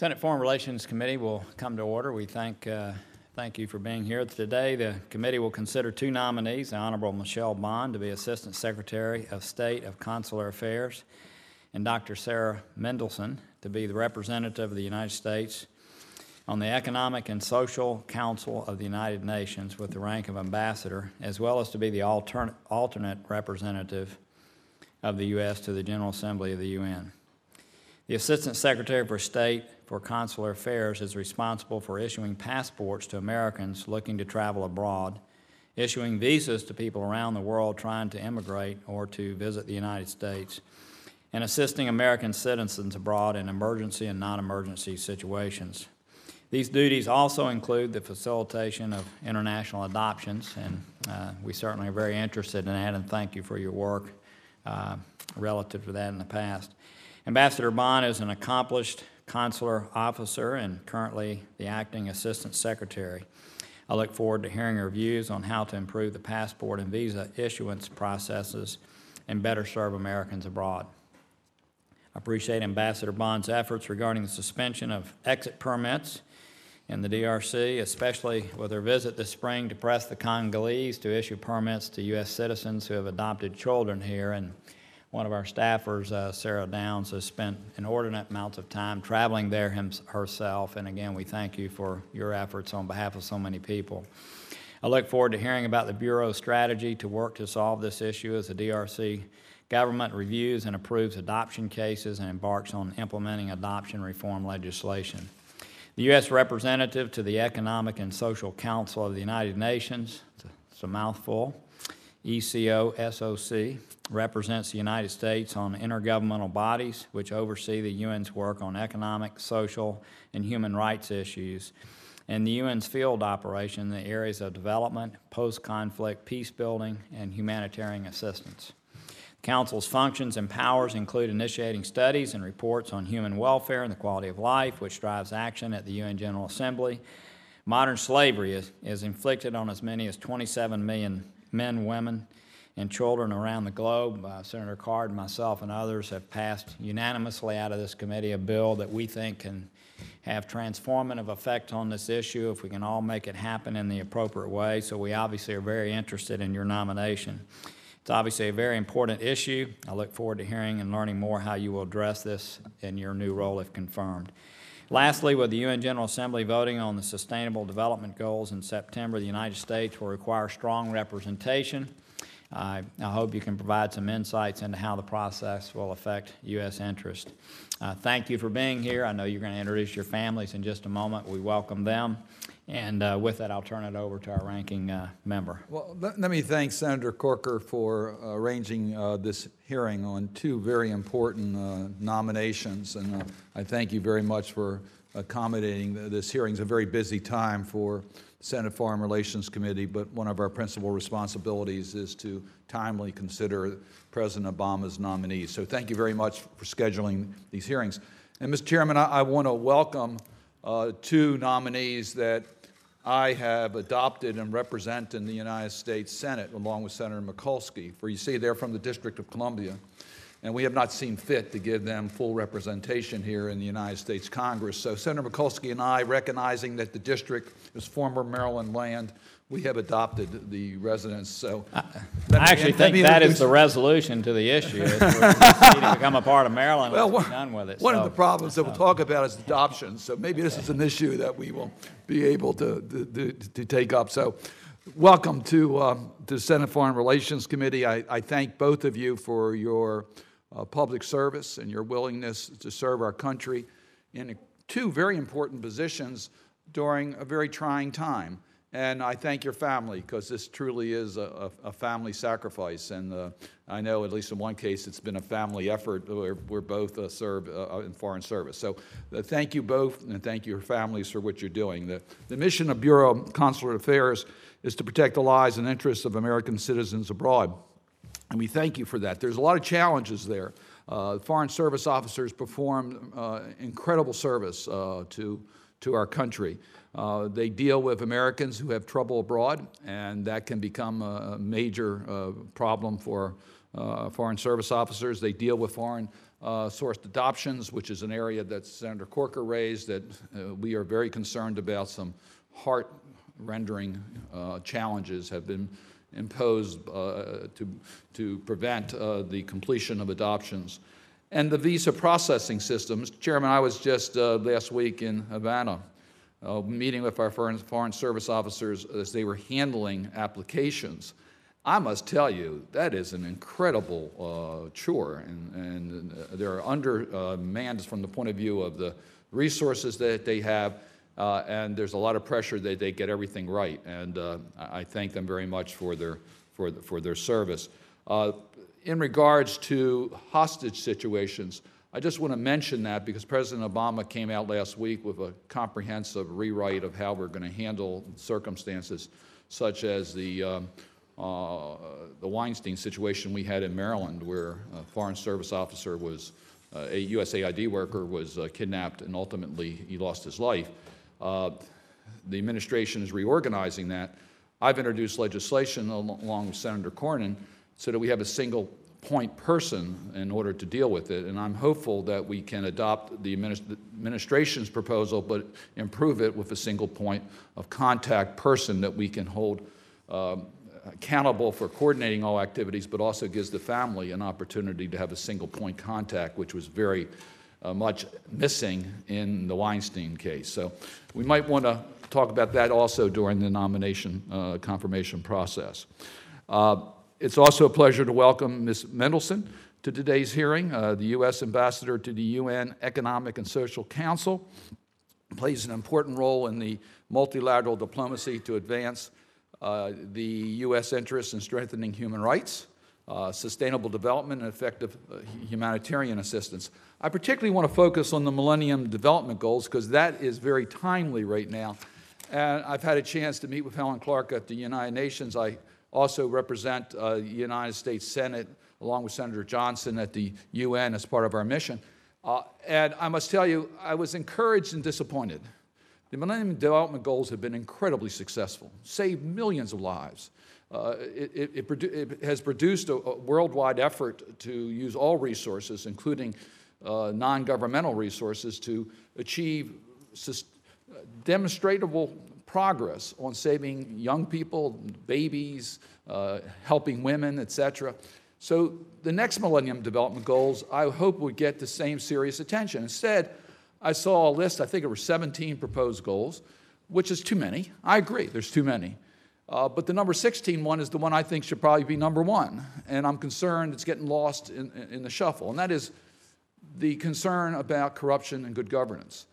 Senate Foreign Relations Committee will come to order. We thank, uh, thank you for being here today. The committee will consider two nominees, the Honorable Michelle Bond to be Assistant Secretary of State of Consular Affairs, and Dr. Sarah Mendelson to be the representative of the United States on the Economic and Social Council of the United Nations with the rank of ambassador, as well as to be the alternate, alternate representative of the U.S. to the General Assembly of the UN. The Assistant Secretary for State for Consular Affairs is responsible for issuing passports to Americans looking to travel abroad, issuing visas to people around the world trying to immigrate or to visit the United States, and assisting American citizens abroad in emergency and non emergency situations. These duties also include the facilitation of international adoptions, and uh, we certainly are very interested in that, and thank you for your work uh, relative to that in the past. Ambassador Bond is an accomplished consular officer and currently the acting assistant secretary. I look forward to hearing her views on how to improve the passport and visa issuance processes and better serve Americans abroad. I appreciate Ambassador Bond's efforts regarding the suspension of exit permits in the DRC, especially with her visit this spring to press the Congolese to issue permits to U.S. citizens who have adopted children here. And one of our staffers, uh, Sarah Downs, has spent inordinate amounts of time traveling there herself. And again, we thank you for your efforts on behalf of so many people. I look forward to hearing about the Bureau's strategy to work to solve this issue as the DRC government reviews and approves adoption cases and embarks on implementing adoption reform legislation. The U.S. representative to the Economic and Social Council of the United Nations, it's a mouthful, ECOSOC, represents the United States on intergovernmental bodies which oversee the UN's work on economic, social, and human rights issues, and the UN's field operation in the areas of development, post conflict, peace building, and humanitarian assistance. The Council's functions and powers include initiating studies and reports on human welfare and the quality of life, which drives action at the UN General Assembly. Modern slavery is, is inflicted on as many as 27 million men, women, and children around the globe. Uh, Senator Cardin, myself, and others have passed unanimously out of this committee a bill that we think can have transformative effect on this issue if we can all make it happen in the appropriate way. So we obviously are very interested in your nomination. It's obviously a very important issue. I look forward to hearing and learning more how you will address this in your new role if confirmed. Lastly, with the UN General Assembly voting on the Sustainable Development Goals in September, the United States will require strong representation. I hope you can provide some insights into how the process will affect U.S. interest. Uh, thank you for being here. I know you're going to introduce your families in just a moment. We welcome them. And uh, with that, I'll turn it over to our ranking uh, member. Well, let, let, me thank Senator Corker for uh, arranging uh, this hearing on two very important uh, nominations. And uh, I thank you very much for accommodating this hearing. It's a very busy time for the Senate Foreign Relations Committee, but one of our principal responsibilities is to timely consider President Obama's nominees. So thank you very much for scheduling these hearings. And Mr. Chairman, I, I want to welcome two nominees that I have adopted and represent in the United States Senate, along with Senator Mikulski. For you see, they're from the District of Columbia, and we have not seen fit to give them full representation here in the United States Congress. So, Senator Mikulski and I, recognizing that the district is former Maryland land, we have adopted the residents. So I, actually think that is the resolution to the issue. to become a part of Maryland, well, one, done with it. One of the problems that we'll talk about is adoption. So maybe this is an issue that we will be able to, to, to take up. So welcome to, um, to the Senate Foreign Relations Committee. I, I thank both of you for your uh, public service and your willingness to serve our country in two very important positions during a very trying time. And I thank your family because this truly is a, a, family sacrifice. And uh, I know, at least in one case, it's been a family effort. We're, we're both uh, served uh, uh in foreign service. So uh, thank you both, and thank your families for what you're doing. The, the mission of Bureau of Consular Affairs is to protect the lives and interests of American citizens abroad. And we thank you for that. There's a lot of challenges there. Uh, foreign service officers perform incredible service to, to our country. Uh, they deal with Americans who have trouble abroad, and that can become a major uh, problem for uh, foreign service officers. They deal with foreign uh, sourced adoptions, which is an area that Senator Corker raised, that uh, we are very concerned about some heart-rendering uh, challenges have been imposed uh, to, to prevent uh, the completion of adoptions. And the visa processing systems. Chairman, I was just uh, last week in Havana uh, meeting with our foreign, foreign service officers as they were handling applications. I must tell you, that is an incredible uh, chore, and, and uh, they're undermanned from the point of view of the resources that they have, uh, and there's a lot of pressure that they get everything right. And uh, I thank them very much for their, for, for their service. Uh, in regards to hostage situations, I just want to mention that because President Obama came out last week with a comprehensive rewrite of how we're going to handle circumstances such as the, um, uh, the Weinstein situation we had in Maryland, where a Foreign Service officer was, uh, a USAID worker was uh, kidnapped and ultimately he lost his life. Uh, the administration is reorganizing that. I've introduced legislation along with Senator Cornyn so that we have a single point person in order to deal with it. And I'm hopeful that we can adopt the administration's proposal, but improve it with a single point of contact person that we can hold um, accountable for coordinating all activities, but also gives the family an opportunity to have a single point contact, which was very uh, much missing in the Weinstein case. So we might want to talk about that also during the nomination uh, confirmation process. Uh, It's also a pleasure to welcome Ms. Mendelson to today's hearing, uh, the U.S. Ambassador to the UN Economic and Social Council plays an important role in the multilateral diplomacy to advance uh, the U.S. interests in strengthening human rights, uh, sustainable development, and effective uh, humanitarian assistance. I particularly want to focus on the Millennium Development Goals because that is very timely right now. And I've had a chance to meet with Helen Clark at the United Nations. I also represent uh, the United States Senate along with Senator Johnson at the UN as part of our mission. Uh, and I must tell you, I was encouraged and disappointed. The Millennium Development Goals have been incredibly successful, saved millions of lives. Uh, it, it, produ- it has produced a, a worldwide effort to use all resources, including uh, non governmental resources, to achieve sus- demonstrable progress on saving young people, babies, uh, helping women, et cetera. So the next Millennium Development Goals, I hope would get the same serious attention. Instead, I saw a list, I think it were 17 proposed goals, which is too many. I agree, there's too many. Uh, but the number 16 one is the one I think should probably be number one. And I'm concerned it's getting lost in, in the shuffle. And that is the concern about corruption and good governance,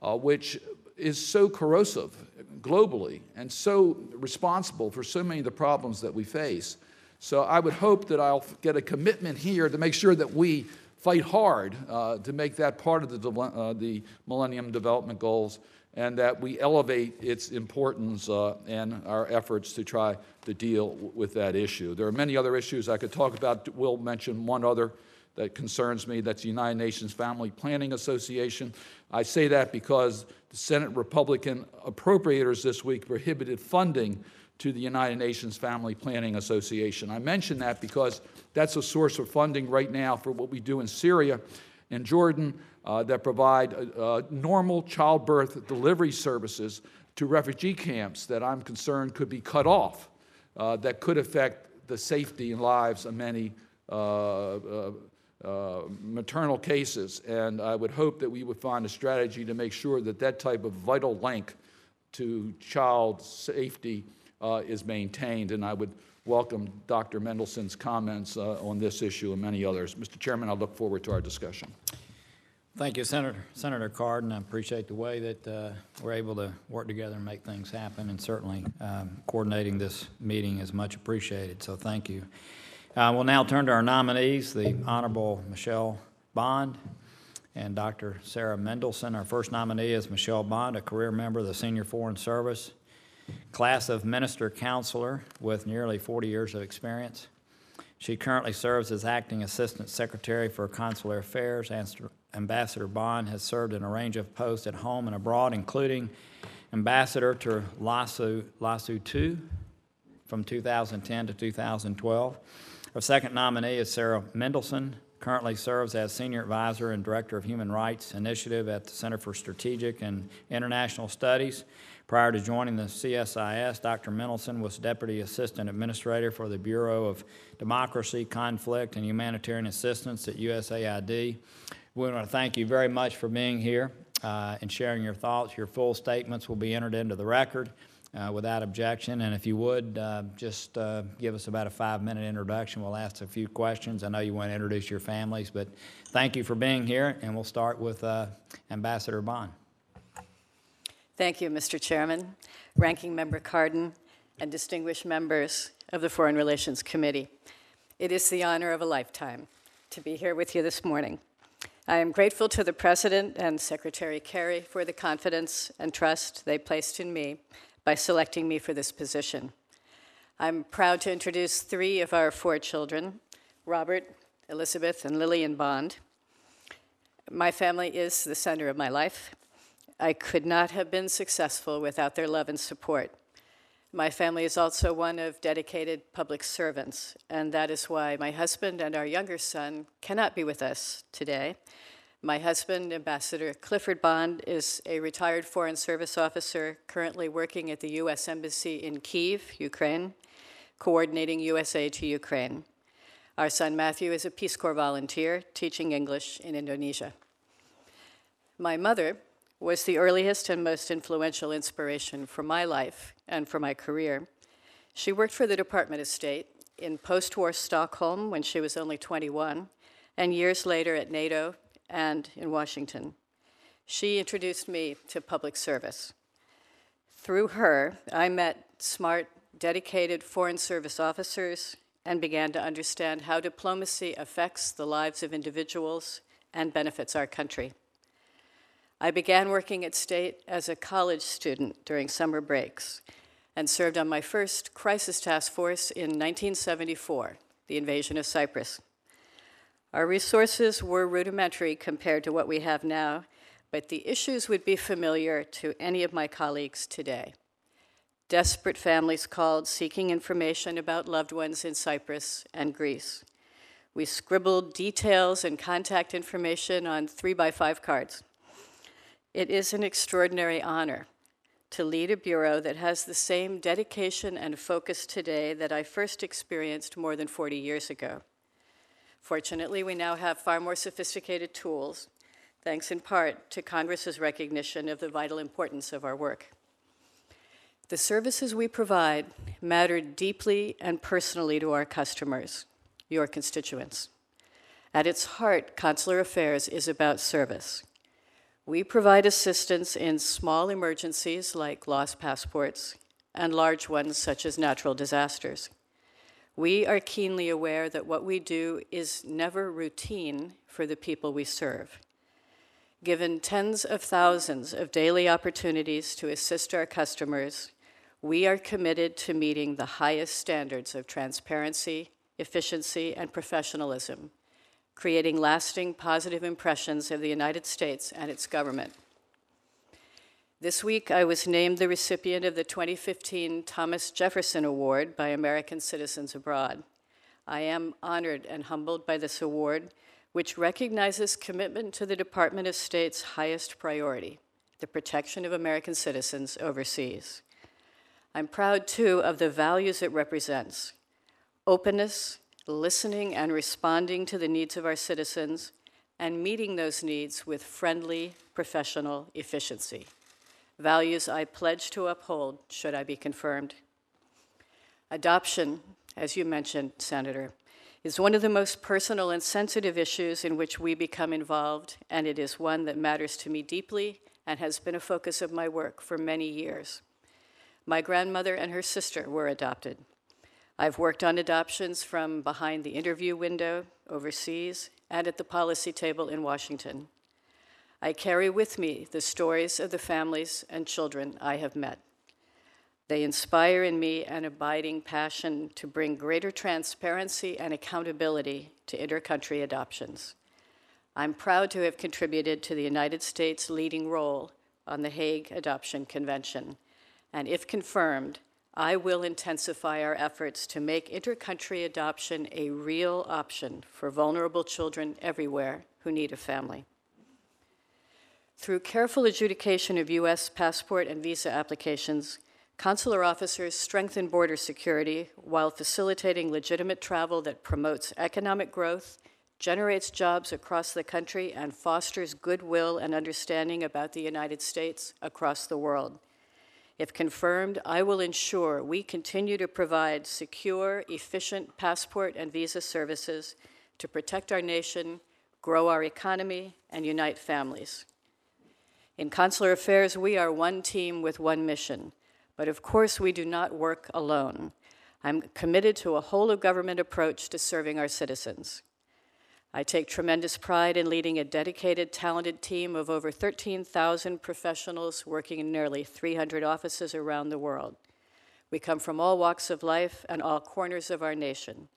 uh, which is so corrosive globally and so responsible for so many of the problems that we face. So I would hope that I'll get a commitment here to make sure that we fight hard uh, to make that part of the, uh, the Millennium Development Goals and that we elevate its importance uh, and our efforts to try to deal with that issue. There are many other issues I could talk about. We'll mention one other that concerns me. That's the United Nations Family Planning Association. I say that because the Senate Republican appropriators this week prohibited funding to the United Nations Family Planning Association. I mention that because that's a source of funding right now for what we do in Syria and Jordan uh, that provide uh, uh, normal childbirth delivery services to refugee camps that I'm concerned could be cut off, uh, that could affect the safety and lives of many uh, uh, maternal cases. And I would hope that we would find a strategy to make sure that that type of vital link to child safety is maintained. And I would welcome Dr. Mendelson's comments uh, on this issue and many others. Mr. Chairman, I look forward to our discussion. Thank you, Senator, Senator Cardin. I appreciate the way that uh, we're able to work together and make things happen, and certainly um, coordinating this meeting is much appreciated, so thank you. Uh, We'll now turn to our nominees, the Honorable Michelle Bond and Dr. Sarah Mendelson. Our first nominee is Michelle Bond, a career member of the Senior Foreign Service, class of minister counselor with nearly 40 years of experience. She currently serves as acting assistant secretary for consular affairs. Ambassador Bond has served in a range of posts at home and abroad, including ambassador to Lasu, Lesotho from 2010 to 2012. Our second nominee is Sarah Mendelson, currently serves as Senior Advisor and Director of Human Rights Initiative at the Center for Strategic and International Studies. Prior to joining the CSIS, Dr. Mendelson was Deputy Assistant Administrator for the Bureau of Democracy, Conflict, and Humanitarian Assistance at USAID. We want to thank you very much for being here uh, and sharing your thoughts. Your full statements will be entered into the record uh, without objection. And if you would, uh, just uh, give us about a five-minute introduction. We'll ask a few questions. I know you want to introduce your families, but thank you for being here, and we'll start with uh, Ambassador Bond. Thank you, Mr. Chairman, Ranking Member Cardin, and distinguished members of the Foreign Relations Committee. It is the honor of a lifetime to be here with you this morning. I am grateful to the President and Secretary Kerry for the confidence and trust they placed in me by selecting me for this position. I'm proud to introduce three of our four children Robert, Elizabeth, and Lillian Bond. My family is the center of my life. I could not have been successful without their love and support. My family is also one of dedicated public servants, and that is why my husband and our younger son cannot be with us today. My husband, Ambassador Clifford Bond, is a retired Foreign Service officer currently working at the U.S. Embassy in Kiev, Ukraine, coordinating USA to Ukraine. Our son Matthew is a Peace Corps volunteer teaching English in Indonesia. My mother, was the earliest and most influential inspiration for my life and for my career. She worked for the Department of State in post war Stockholm when she was only 21, and years later at NATO and in Washington. She introduced me to public service. Through her, I met smart, dedicated Foreign Service officers and began to understand how diplomacy affects the lives of individuals and benefits our country. I began working at State as a college student during summer breaks and served on my first crisis task force in 1974, the invasion of Cyprus. Our resources were rudimentary compared to what we have now, but the issues would be familiar to any of my colleagues today. Desperate families called seeking information about loved ones in Cyprus and Greece. We scribbled details and contact information on three by five cards. It is an extraordinary honor to lead a bureau that has the same dedication and focus today that I first experienced more than 40 years ago. Fortunately, we now have far more sophisticated tools, thanks in part to Congress's recognition of the vital importance of our work. The services we provide matter deeply and personally to our customers, your constituents. At its heart, consular affairs is about service. We provide assistance in small emergencies like lost passports and large ones such as natural disasters. We are keenly aware that what we do is never routine for the people we serve. Given tens of thousands of daily opportunities to assist our customers, we are committed to meeting the highest standards of transparency, efficiency, and professionalism creating lasting positive impressions of the United States and its government. This week, I was named the recipient of the 2015 Thomas Jefferson Award by American Citizens Abroad. I am honored and humbled by this award, which recognizes commitment to the Department of State's highest priority, the protection of American citizens overseas. I'm proud, too, of the values it represents openness, listening and responding to the needs of our citizens, and meeting those needs with friendly, professional efficiency. Values I pledge to uphold should I be confirmed. Adoption, as you mentioned, Senator, is one of the most personal and sensitive issues in which we become involved, and it is one that matters to me deeply and has been a focus of my work for many years. My grandmother and her sister were adopted. I've worked on adoptions from behind the interview window overseas and at the policy table in Washington. I carry with me the stories of the families and children I have met. They inspire in me an abiding passion to bring greater transparency and accountability to intercountry adoptions. I'm proud to have contributed to the United States' leading role on the Hague Adoption Convention, and if confirmed, I will intensify our efforts to make intercountry adoption a real option for vulnerable children everywhere who need a family. Through careful adjudication of U.S. passport and visa applications, consular officers strengthen border security while facilitating legitimate travel that promotes economic growth, generates jobs across the country, and fosters goodwill and understanding about the United States across the world. If confirmed, I will ensure we continue to provide secure, efficient passport and visa services to protect our nation, grow our economy, and unite families. In consular affairs, we are one team with one mission, but of course, we do not work alone. I'm committed to a whole of government approach to serving our citizens. I take tremendous pride in leading a dedicated, talented team of over 13,000 professionals working in nearly 300 offices around the world. We come from all walks of life and all corners of our nation.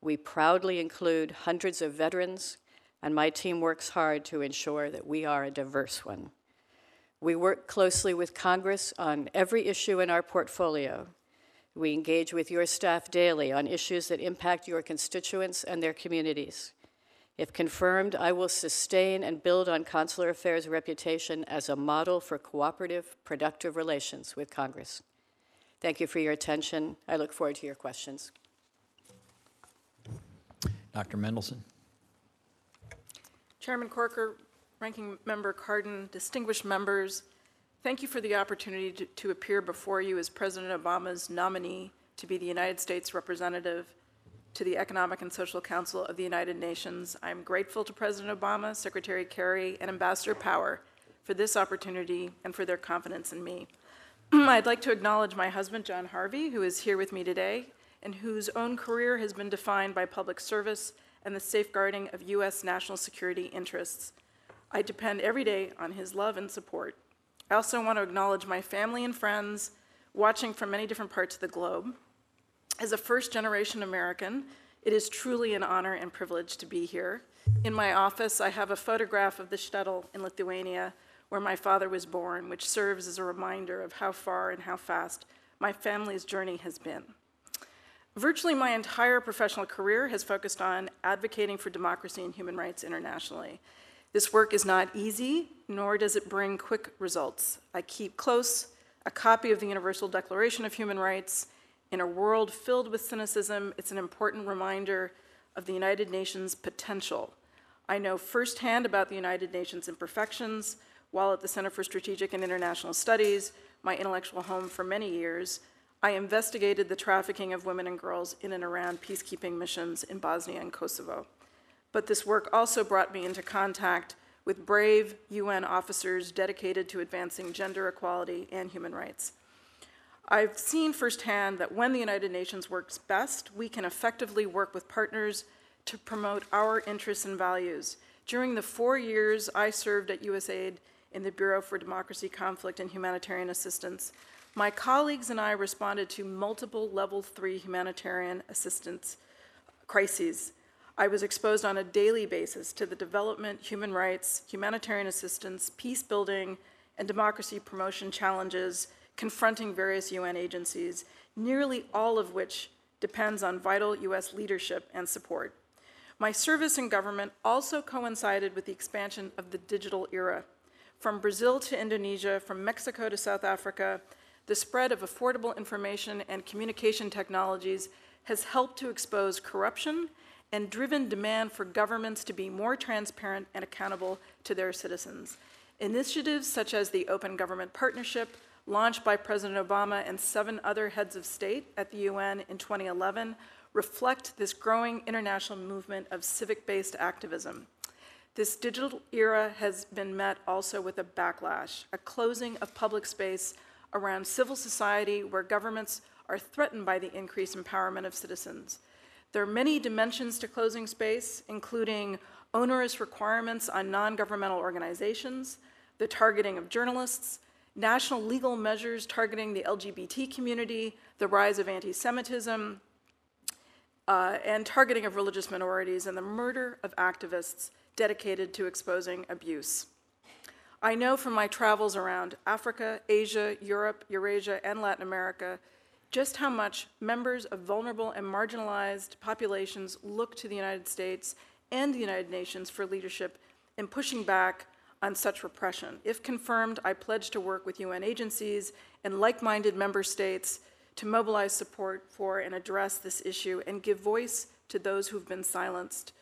We proudly include hundreds of veterans, and my team works hard to ensure that we are a diverse one. We work closely with Congress on every issue in our portfolio. We engage with your staff daily on issues that impact your constituents and their communities. If confirmed, I will sustain and build on Consular Affairs' reputation as a model for cooperative, productive relations with Congress. Thank you for your attention. I look forward to your questions. Dr. Mendelson? Chairman Corker, Ranking Member Cardin, distinguished members, thank you for the opportunity to, to appear before you as President Obama's nominee to be the United States representative to the Economic and Social Council of the United Nations. I'm grateful to President Obama, Secretary Kerry, and Ambassador Power for this opportunity and for their confidence in me. I'd like to acknowledge my husband, John Harvey, who is here with me today and whose own career has been defined by public service and the safeguarding of U.S. national security interests. I depend every day on his love and support. I also want to acknowledge my family and friends watching from many different parts of the globe. As a first generation American, it is truly an honor and privilege to be here. In my office, I have a photograph of the shtetl in Lithuania where my father was born, which serves as a reminder of how far and how fast my family's journey has been. Virtually my entire professional career has focused on advocating for democracy and human rights internationally. This work is not easy, nor does it bring quick results. I keep close a copy of the Universal Declaration of Human Rights. In a world filled with cynicism, it's an important reminder of the United Nations' potential. I know firsthand about the United Nations' imperfections. While at the Center for Strategic and International Studies, my intellectual home for many years, I investigated the trafficking of women and girls in and around peacekeeping missions in Bosnia and Kosovo. But this work also brought me into contact with brave UN officers dedicated to advancing gender equality and human rights. I've seen firsthand that when the United Nations works best, we can effectively work with partners to promote our interests and values. During the four years I served at USAID in the Bureau for Democracy, Conflict, and Humanitarian Assistance, my colleagues and I responded to multiple level three humanitarian assistance crises I was exposed on a daily basis to the development, human rights, humanitarian assistance, peace building, and democracy promotion challenges confronting various UN agencies, nearly all of which depends on vital US leadership and support. My service in government also coincided with the expansion of the digital era. From Brazil to Indonesia, from Mexico to South Africa, the spread of affordable information and communication technologies has helped to expose corruption and driven demand for governments to be more transparent and accountable to their citizens. Initiatives such as the Open Government Partnership, launched by President Obama and seven other heads of state at the UN in 2011, reflect this growing international movement of civic based activism. This digital era has been met also with a backlash, a closing of public space around civil society where governments are threatened by the increased empowerment of citizens. There are many dimensions to closing space, including onerous requirements on non governmental organizations, the targeting of journalists, national legal measures targeting the LGBT community, the rise of anti Semitism, uh, and targeting of religious minorities, and the murder of activists dedicated to exposing abuse. I know from my travels around Africa, Asia, Europe, Eurasia, and Latin America just how much members of vulnerable and marginalized populations look to the United States and the United Nations for leadership in pushing back on such repression. If confirmed, I pledge to work with UN agencies and like-minded member states to mobilize support for and address this issue and give voice to those who've been silenced.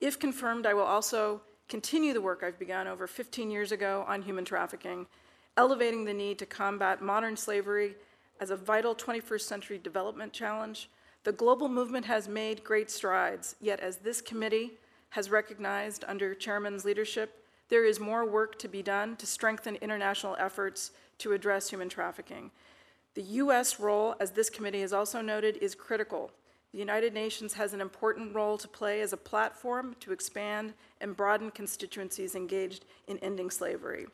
If confirmed, I will also continue the work I've begun over 15 years ago on human trafficking, elevating the need to combat modern slavery as a vital 21st century development challenge. The global movement has made great strides, yet as this committee has recognized under Chairman's leadership, there is more work to be done to strengthen international efforts to address human trafficking. The U.S. role, as this committee has also noted, is critical. The United Nations has an important role to play as a platform to expand and broaden constituencies engaged in ending slavery.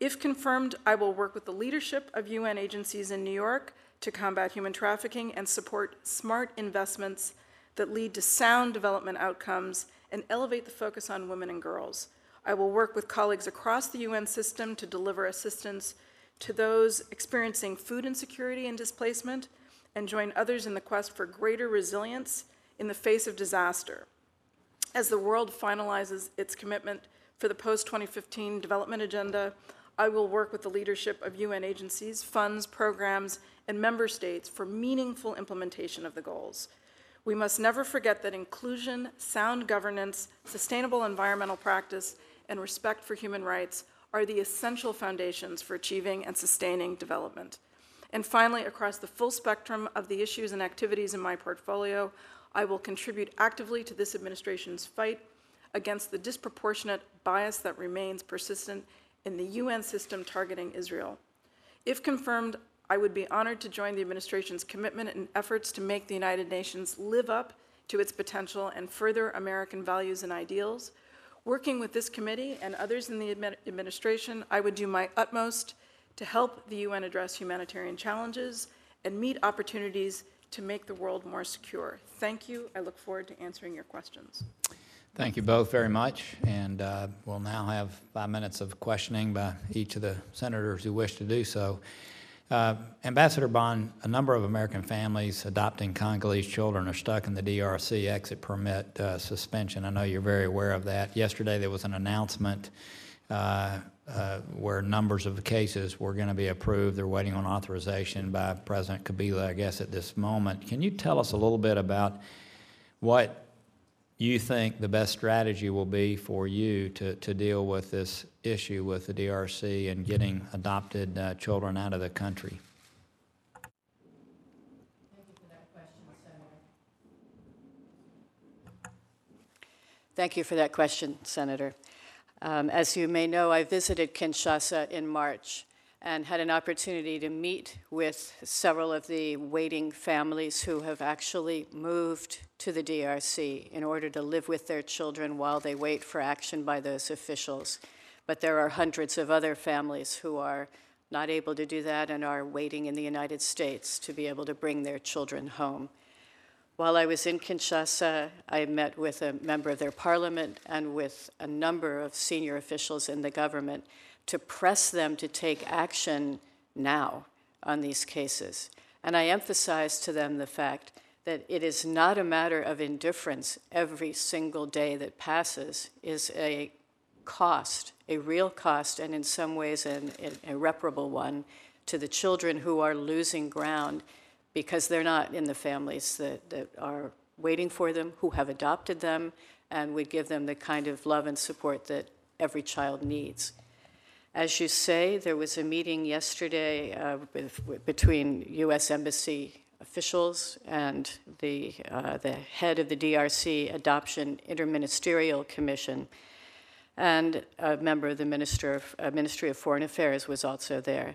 If confirmed, I will work with the leadership of UN agencies in New York to combat human trafficking and support smart investments that lead to sound development outcomes and elevate the focus on women and girls. I will work with colleagues across the UN system to deliver assistance to those experiencing food insecurity and displacement and join others in the quest for greater resilience in the face of disaster. As the world finalizes its commitment for the post-2015 development agenda, I will work with the leadership of UN agencies, funds, programs, and member states for meaningful implementation of the goals. We must never forget that inclusion, sound governance, sustainable environmental practice, and respect for human rights are the essential foundations for achieving and sustaining development. And finally, across the full spectrum of the issues and activities in my portfolio, I will contribute actively to this administration's fight against the disproportionate bias that remains persistent in the UN system targeting Israel. If confirmed, I would be honored to join the administration's commitment and efforts to make the United Nations live up to its potential and further American values and ideals. Working with this committee and others in the admi- administration, I would do my utmost to help the UN address humanitarian challenges and meet opportunities to make the world more secure. Thank you. I look forward to answering your questions. Thank you both very much, and uh, we'll now have five minutes of questioning by each of the senators who wish to do so. Uh, Ambassador Bond, a number of American families adopting Congolese children are stuck in the DRC exit permit uh, suspension. I know you're very aware of that. Yesterday, there was an announcement uh, uh, where numbers of cases were going to be approved. They're waiting on authorization by President Kabila, I guess, at this moment. Can you tell us a little bit about what you think the best strategy will be for you to, to deal with this issue with the DRC and getting adopted uh, children out of the country? Thank you for that question, Senator. Um, as you may know, I visited Kinshasa in March and had an opportunity to meet with several of the waiting families who have actually moved to the DRC in order to live with their children while they wait for action by those officials. But there are hundreds of other families who are not able to do that and are waiting in the United States to be able to bring their children home. While I was in Kinshasa, I met with a member of their parliament and with a number of senior officials in the government to press them to take action now on these cases. And I emphasized to them the fact that it is not a matter of indifference every single day that passes is a cost, a real cost, and in some ways an, an irreparable one to the children who are losing ground because they're not in the families that, that are waiting for them, who have adopted them, and would give them the kind of love and support that every child needs. As you say, there was a meeting yesterday uh, between U.S. Embassy officials and the, uh, the head of the DRC Adoption Interministerial Commission, and a member of the Minister of, uh, Ministry of Foreign Affairs was also there.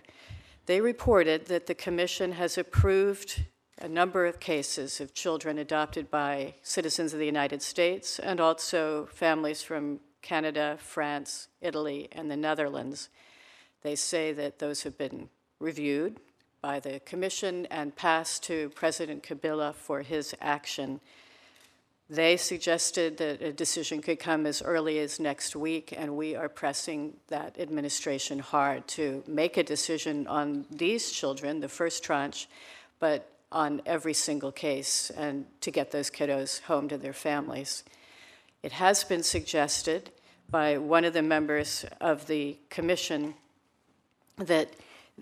They reported that the Commission has approved a number of cases of children adopted by citizens of the United States and also families from Canada, France, Italy, and the Netherlands. They say that those have been reviewed by the Commission and passed to President Kabila for his action. They suggested that a decision could come as early as next week, and we are pressing that administration hard to make a decision on these children, the first tranche, but on every single case and to get those kiddos home to their families. It has been suggested by one of the members of the commission that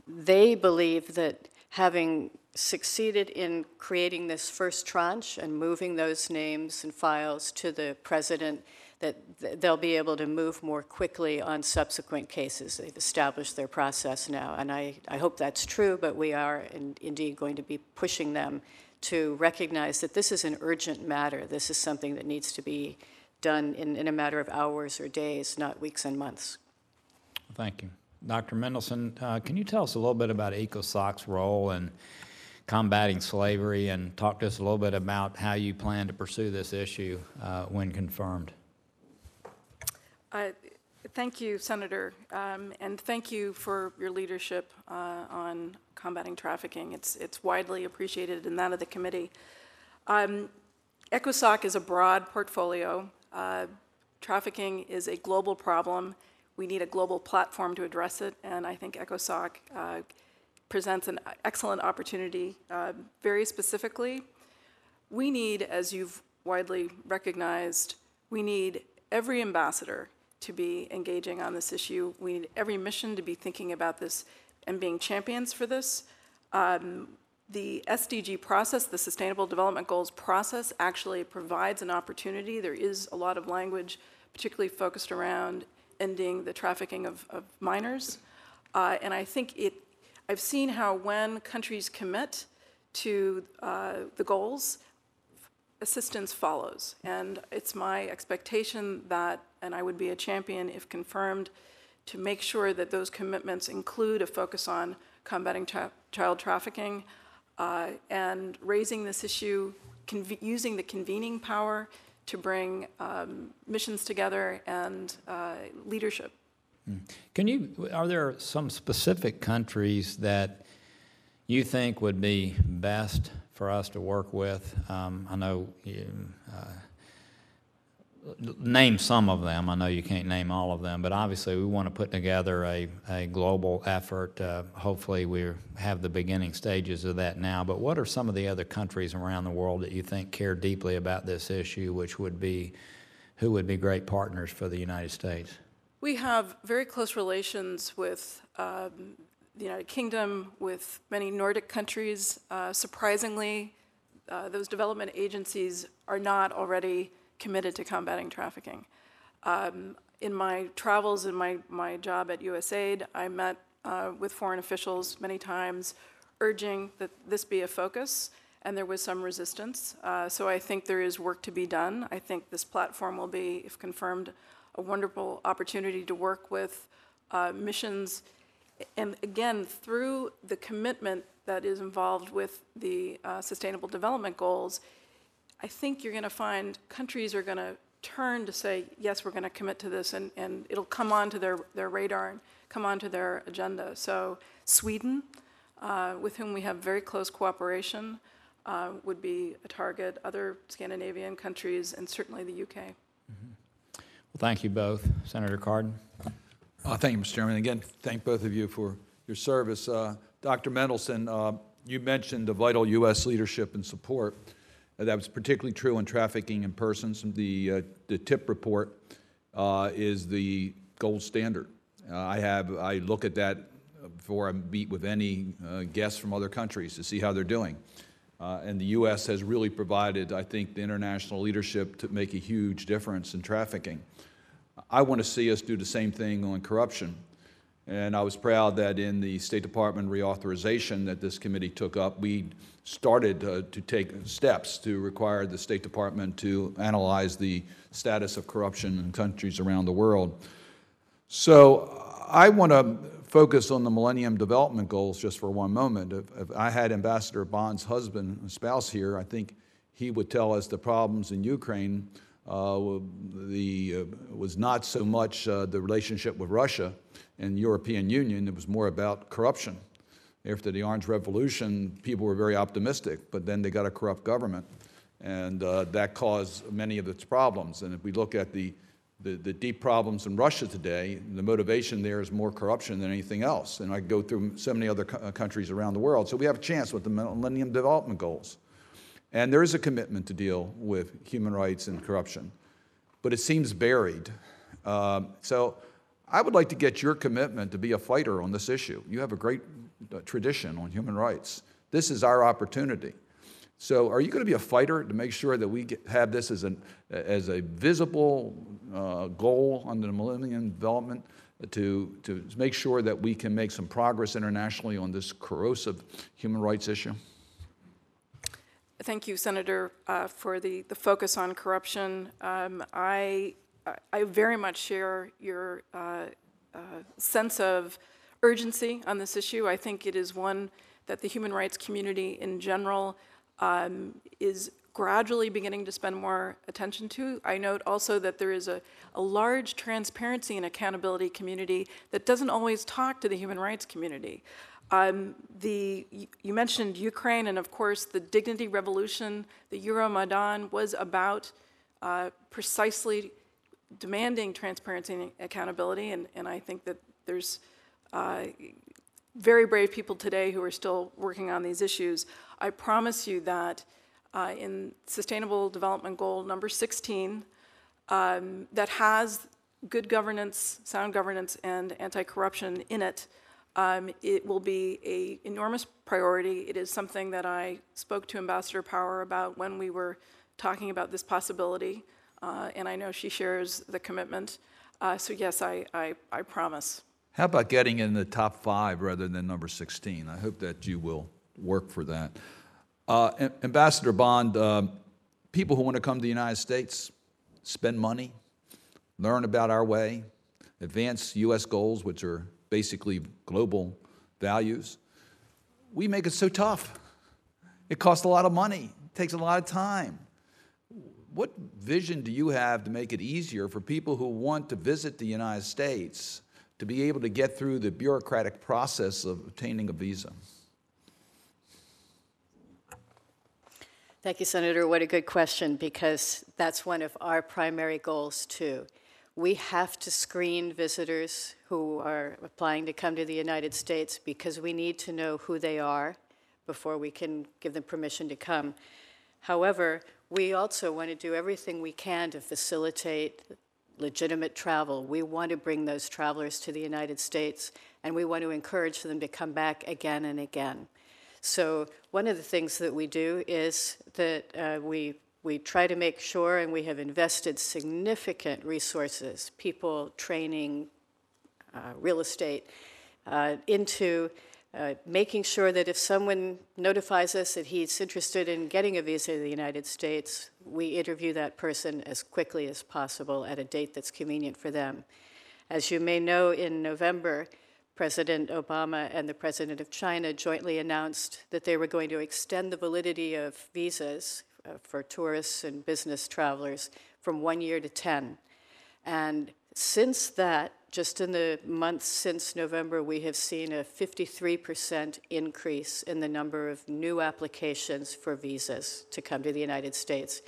they believe that having succeeded in creating this first tranche and moving those names and files to the president, that they'll be able to move more quickly on subsequent cases. They've established their process now, and I, I hope that's true, but we are in, indeed going to be pushing them to recognize that this is an urgent matter. This is something that needs to be done in, in a matter of hours or days, not weeks and months. Thank you. Dr. Mendelson, uh, can you tell us a little bit about ECOSOC's role in combating slavery and talk to us a little bit about how you plan to pursue this issue uh, when confirmed? Uh, Thank you, Senator, um, and thank you for your leadership uh, on combating trafficking. It's it's widely appreciated in that of the committee. Um, ECOSOC is a broad portfolio. Uh, Trafficking is a global problem. We need a global platform to address it, and I think ECOSOC uh, presents an excellent opportunity. Uh, Very specifically, we need, as you've widely recognized, we need every ambassador to be engaging on this issue. We need every mission to be thinking about this and being champions for this. Um, the SDG process, the Sustainable Development Goals process, actually provides an opportunity. There is a lot of language, particularly focused around ending the trafficking of, of minors. Uh, and I think it, I've seen how when countries commit to uh, the goals, assistance follows. And it's my expectation that, and I would be a champion if confirmed, to make sure that those commitments include a focus on combating chi- child trafficking uh, and raising this issue, using the convening power to bring um, missions together and uh, leadership. Can you, are there some specific countries that you think would be best for us to work with? Um, I know, you, uh, name some of them. I know you can't name all of them, but obviously we want to put together a, a global effort. Uh, hopefully we have the beginning stages of that now. But what are some of the other countries around the world that you think care deeply about this issue, which would be, who would be great partners for the United States? We have very close relations with um, the United Kingdom, with many Nordic countries. Uh, surprisingly, uh, those development agencies are not already committed to combating trafficking. Um, in my travels, in my, my job at USAID, I met uh, with foreign officials many times urging that this be a focus, and there was some resistance. Uh, so I think there is work to be done. I think this platform will be, if confirmed, a wonderful opportunity to work with uh, missions. And again, through the commitment that is involved with the uh, Sustainable Development Goals, I think you're going to find countries are going to turn to say, yes, we're going to commit to this, and, and it'll come onto their, their radar and come onto their agenda. So Sweden, uh, with whom we have very close cooperation, uh, would be a target, other Scandinavian countries, and certainly the UK. Well, thank you both. Senator Cardin? Uh, Thank you, Mr. Chairman. Again, thank both of you for your service. Uh, Dr. Mendelson, uh, you mentioned the vital U.S. leadership and support. Uh, That was particularly true in trafficking in persons. The, uh, the TIP report uh, is the gold standard. I have, I look at that before I meet with any guests from other countries to see how they're doing. Uh, And the U.S. has really provided, I think, the international leadership to make a huge difference in trafficking. I want to see us do the same thing on corruption. And I was proud that in the State Department reauthorization that this committee took up, we started uh, to take steps to require the State Department to analyze the status of corruption in countries around the world. So I want to focus on the Millennium Development Goals just for one moment. If, if I had Ambassador Bond's husband and spouse here, I think he would tell us the problems in Ukraine uh, the, uh, was not so much uh, the relationship with Russia and European Union, it was more about corruption. After the Orange Revolution, people were very optimistic, but then they got a corrupt government, and uh, that caused many of its problems. And if we look at the the, the deep problems in Russia today, the motivation there is more corruption than anything else. And I go through so many other co- uh, countries around the world. So we have a chance with the Millennium Development Goals. And there is a commitment to deal with human rights and corruption, but it seems buried. Um, so I would like to get your commitment to be a fighter on this issue. You have a great uh, tradition on human rights. This is our opportunity. So, are you going to be a fighter to make sure that we get, have this as, an, as a visible uh, goal under the Millennium Development to, to make sure that we can make some progress internationally on this corrosive human rights issue? Thank you, Senator, uh, for the, the focus on corruption. Um, I, I very much share your uh, uh, sense of urgency on this issue. I think it is one that the human rights community in general um, is gradually beginning to spend more attention to. I note also that there is a, a large transparency and accountability community that doesn't always talk to the human rights community. Um, the, you mentioned Ukraine, and of course, the Dignity Revolution, the Euromaidan, was about uh, precisely demanding transparency and accountability, and, and I think that there's uh, very brave people today who are still working on these issues. I promise you that uh, in Sustainable Development Goal number 16, um, that has good governance, sound governance, and anti-corruption in it, um, it will be a enormous priority. It is something that I spoke to Ambassador Power about when we were talking about this possibility, uh, and I know she shares the commitment. Uh, so yes, I, I, I promise. How about getting in the top five rather than number 16? I hope that you will work for that. Uh, Ambassador Bond, uh, people who want to come to the United States, spend money, learn about our way, advance U.S. goals, which are basically global values, we make it so tough. It costs a lot of money, it takes a lot of time. What vision do you have to make it easier for people who want to visit the United States to be able to get through the bureaucratic process of obtaining a visa? Thank you, Senator. What a good question, because that's one of our primary goals, too. We have to screen visitors who are applying to come to the United States because we need to know who they are before we can give them permission to come. However, we also want to do everything we can to facilitate legitimate travel. We want to bring those travelers to the United States, and we want to encourage them to come back again and again. So one of the things that we do is that uh, we we try to make sure, and we have invested significant resources, people, training, uh, real estate, uh, into uh, making sure that if someone notifies us that he's interested in getting a visa to the United States, we interview that person as quickly as possible at a date that's convenient for them. As you may know, in November, President Obama and the President of China jointly announced that they were going to extend the validity of visas uh, for tourists and business travelers from one year to 10. And since that, just in the months since November, we have seen a 53% increase in the number of new applications for visas to come to the United States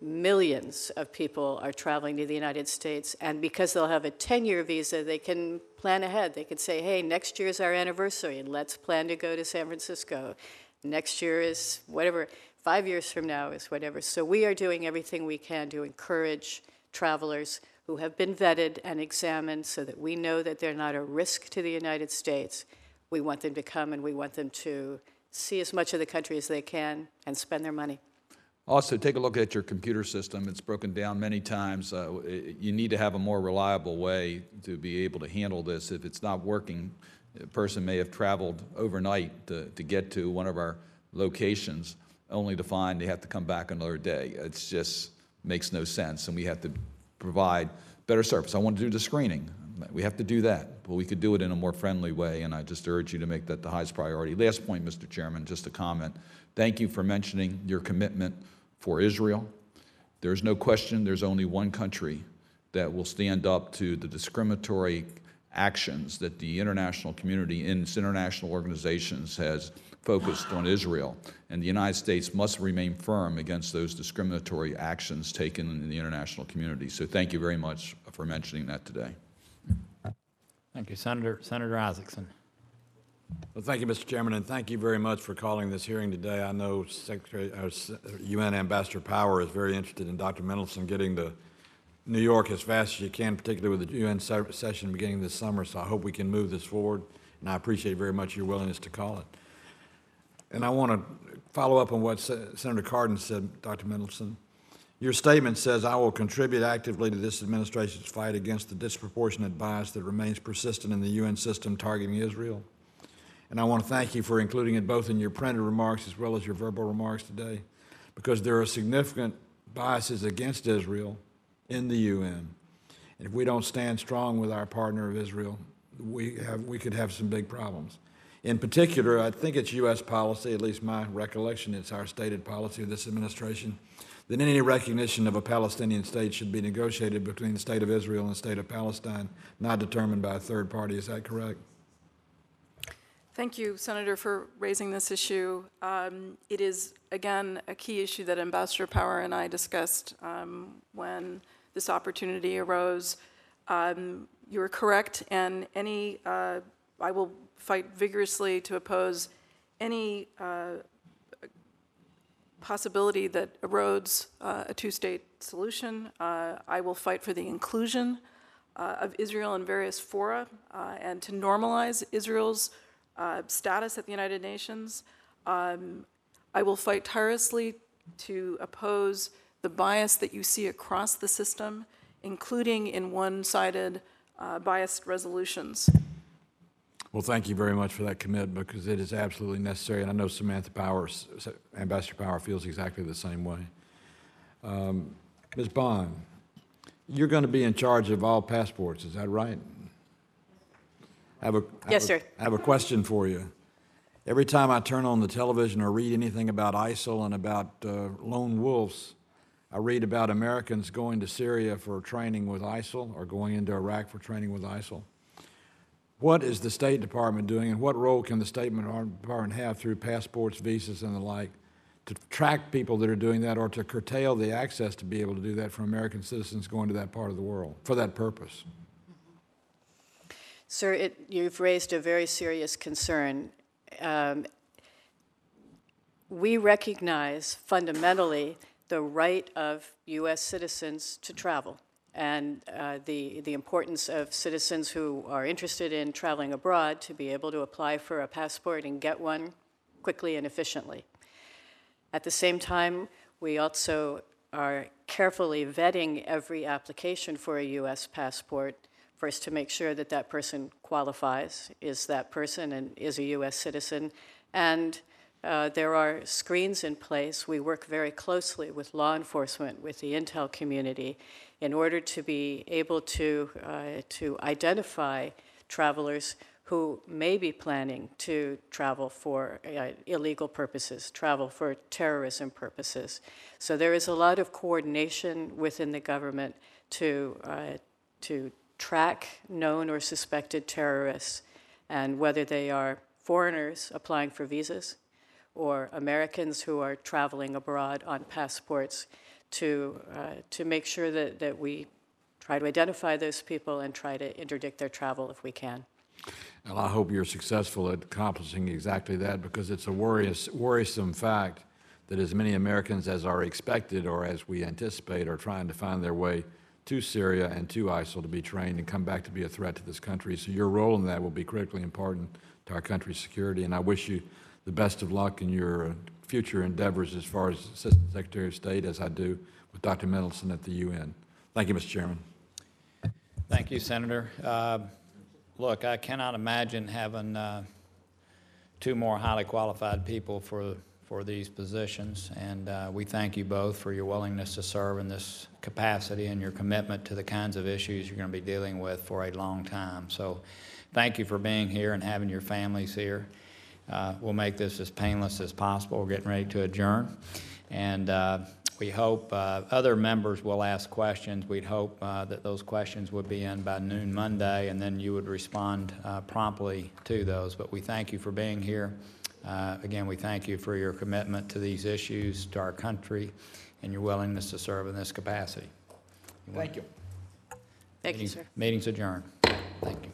millions of people are traveling to the United States, and because they'll have a 10 year visa, they can plan ahead. They can say, hey, next year is our anniversary, and let's plan to go to San Francisco. Next year is whatever, five years from now is whatever. So we are doing everything we can to encourage travelers who have been vetted and examined so that we know that they're not a risk to the United States. We want them to come and we want them to see as much of the country as they can and spend their money. Also, take a look at your computer system. It's broken down many times. Uh, you need to have a more reliable way to be able to handle this. If it's not working, a person may have traveled overnight to, to get to one of our locations only to find they have to come back another day. It just makes no sense, and we have to provide better service. I want to do the screening. We have to do that, but we could do it in a more friendly way, and I just urge you to make that the highest priority. Last point, Mr. Chairman, just a comment. Thank you for mentioning your commitment for Israel. There's no question there's only one country that will stand up to the discriminatory actions that the international community in its international organizations has focused on Israel. And the United States must remain firm against those discriminatory actions taken in the international community. So thank you very much for mentioning that today. Thank you, Senator, Senator Isakson. Well, thank you, Mr. Chairman, and thank you very much for calling this hearing today. I know Secretary, uh, S- UN Ambassador Power is very interested in Dr. Mendelson getting to New York as fast as you can, particularly with the UN se- session beginning this summer, so I hope we can move this forward, and I appreciate very much your willingness to call it. And I want to follow up on what Senator Cardin said, Dr. Mendelson. Your statement says, "I will contribute actively to this administration's fight against the disproportionate bias that remains persistent in the UN system targeting Israel." And I want to thank you for including it both in your printed remarks as well as your verbal remarks today, because there are significant biases against Israel in the UN. And if we don't stand strong with our partner of Israel, we, have, we could have some big problems. In particular, I think it's U.S. policy, at least my recollection, it's our stated policy of this administration, that any recognition of a Palestinian state should be negotiated between the state of Israel and the state of Palestine, not determined by a third party. Is that correct? Thank you, Senator, for raising this issue. Um, It is, again, a key issue that Ambassador Power and I discussed um, when this opportunity arose. Um, You're correct, and any, uh, I will fight vigorously to oppose any uh, possibility that erodes uh, a two-state solution. Uh, I will fight for the inclusion uh, of Israel in various fora uh, and to normalize Israel's uh, status at the United Nations. Um, I will fight tirelessly to oppose the bias that you see across the system, including in one-sided uh, biased resolutions. Well, thank you very much for that commitment because it is absolutely necessary. And I know Samantha Powers, Ambassador Power feels exactly the same way. Um, Ms. Bond, you're going to be in charge of all passports, is that right? I have a- I Yes, have a- sir. I have a question for you. Every time I turn on the television or read anything about ISIL and about uh, lone wolves, I read about Americans going to Syria for training with ISIL or going into Iraq for training with ISIL. What is the State Department doing, and what role can the State Department have through passports, visas, and the like to track people that are doing that or to curtail the access to be able to do that for American citizens going to that part of the world for that purpose? Sir, it, you've raised a very serious concern. Um, we recognize fundamentally the right of U.S. citizens to travel and uh, the, the importance of citizens who are interested in traveling abroad to be able to apply for a passport and get one quickly and efficiently. At the same time, we also are carefully vetting every application for a U.S. passport, first to make sure that that person qualifies, is that person and is a U.S. citizen, and uh, there are screens in place. We work very closely with law enforcement, with the intel community, in order to be able to, uh, to identify travelers who may be planning to travel for uh, illegal purposes, travel for terrorism purposes. So there is a lot of coordination within the government to, uh, to track known or suspected terrorists and whether they are foreigners applying for visas or Americans who are traveling abroad on passports to, uh, to make sure that, that we try to identify those people and try to interdict their travel if we can. Well, I hope you're successful at accomplishing exactly that because it's a worries, worrisome fact that as many Americans as are expected or as we anticipate are trying to find their way to Syria and to ISIL to be trained and come back to be a threat to this country. So your role in that will be critically important to our country's security. And I wish you the best of luck in your future endeavors as far as Assistant Secretary of State, as I do with Dr. Mendelson at the UN. Thank you, Mr. Chairman. Thank you, Senator. Uh, Look, I cannot imagine having uh, two more highly qualified people for, for these positions, and uh, we thank you both for your willingness to serve in this capacity and your commitment to the kinds of issues you're going to be dealing with for a long time. So thank you for being here and having your families here. Uh, We'll make this as painless as possible. We're getting ready to adjourn. And uh, We hope, uh, other members will ask questions. We'd hope uh, that those questions would be in by noon Monday, and then you would respond uh, promptly to those. But we thank you for being here. Uh, Again, we thank you for your commitment to these issues, to our country, and your willingness to serve in this capacity. Thank you. Thank you, sir. Meeting's adjourned. Thank you.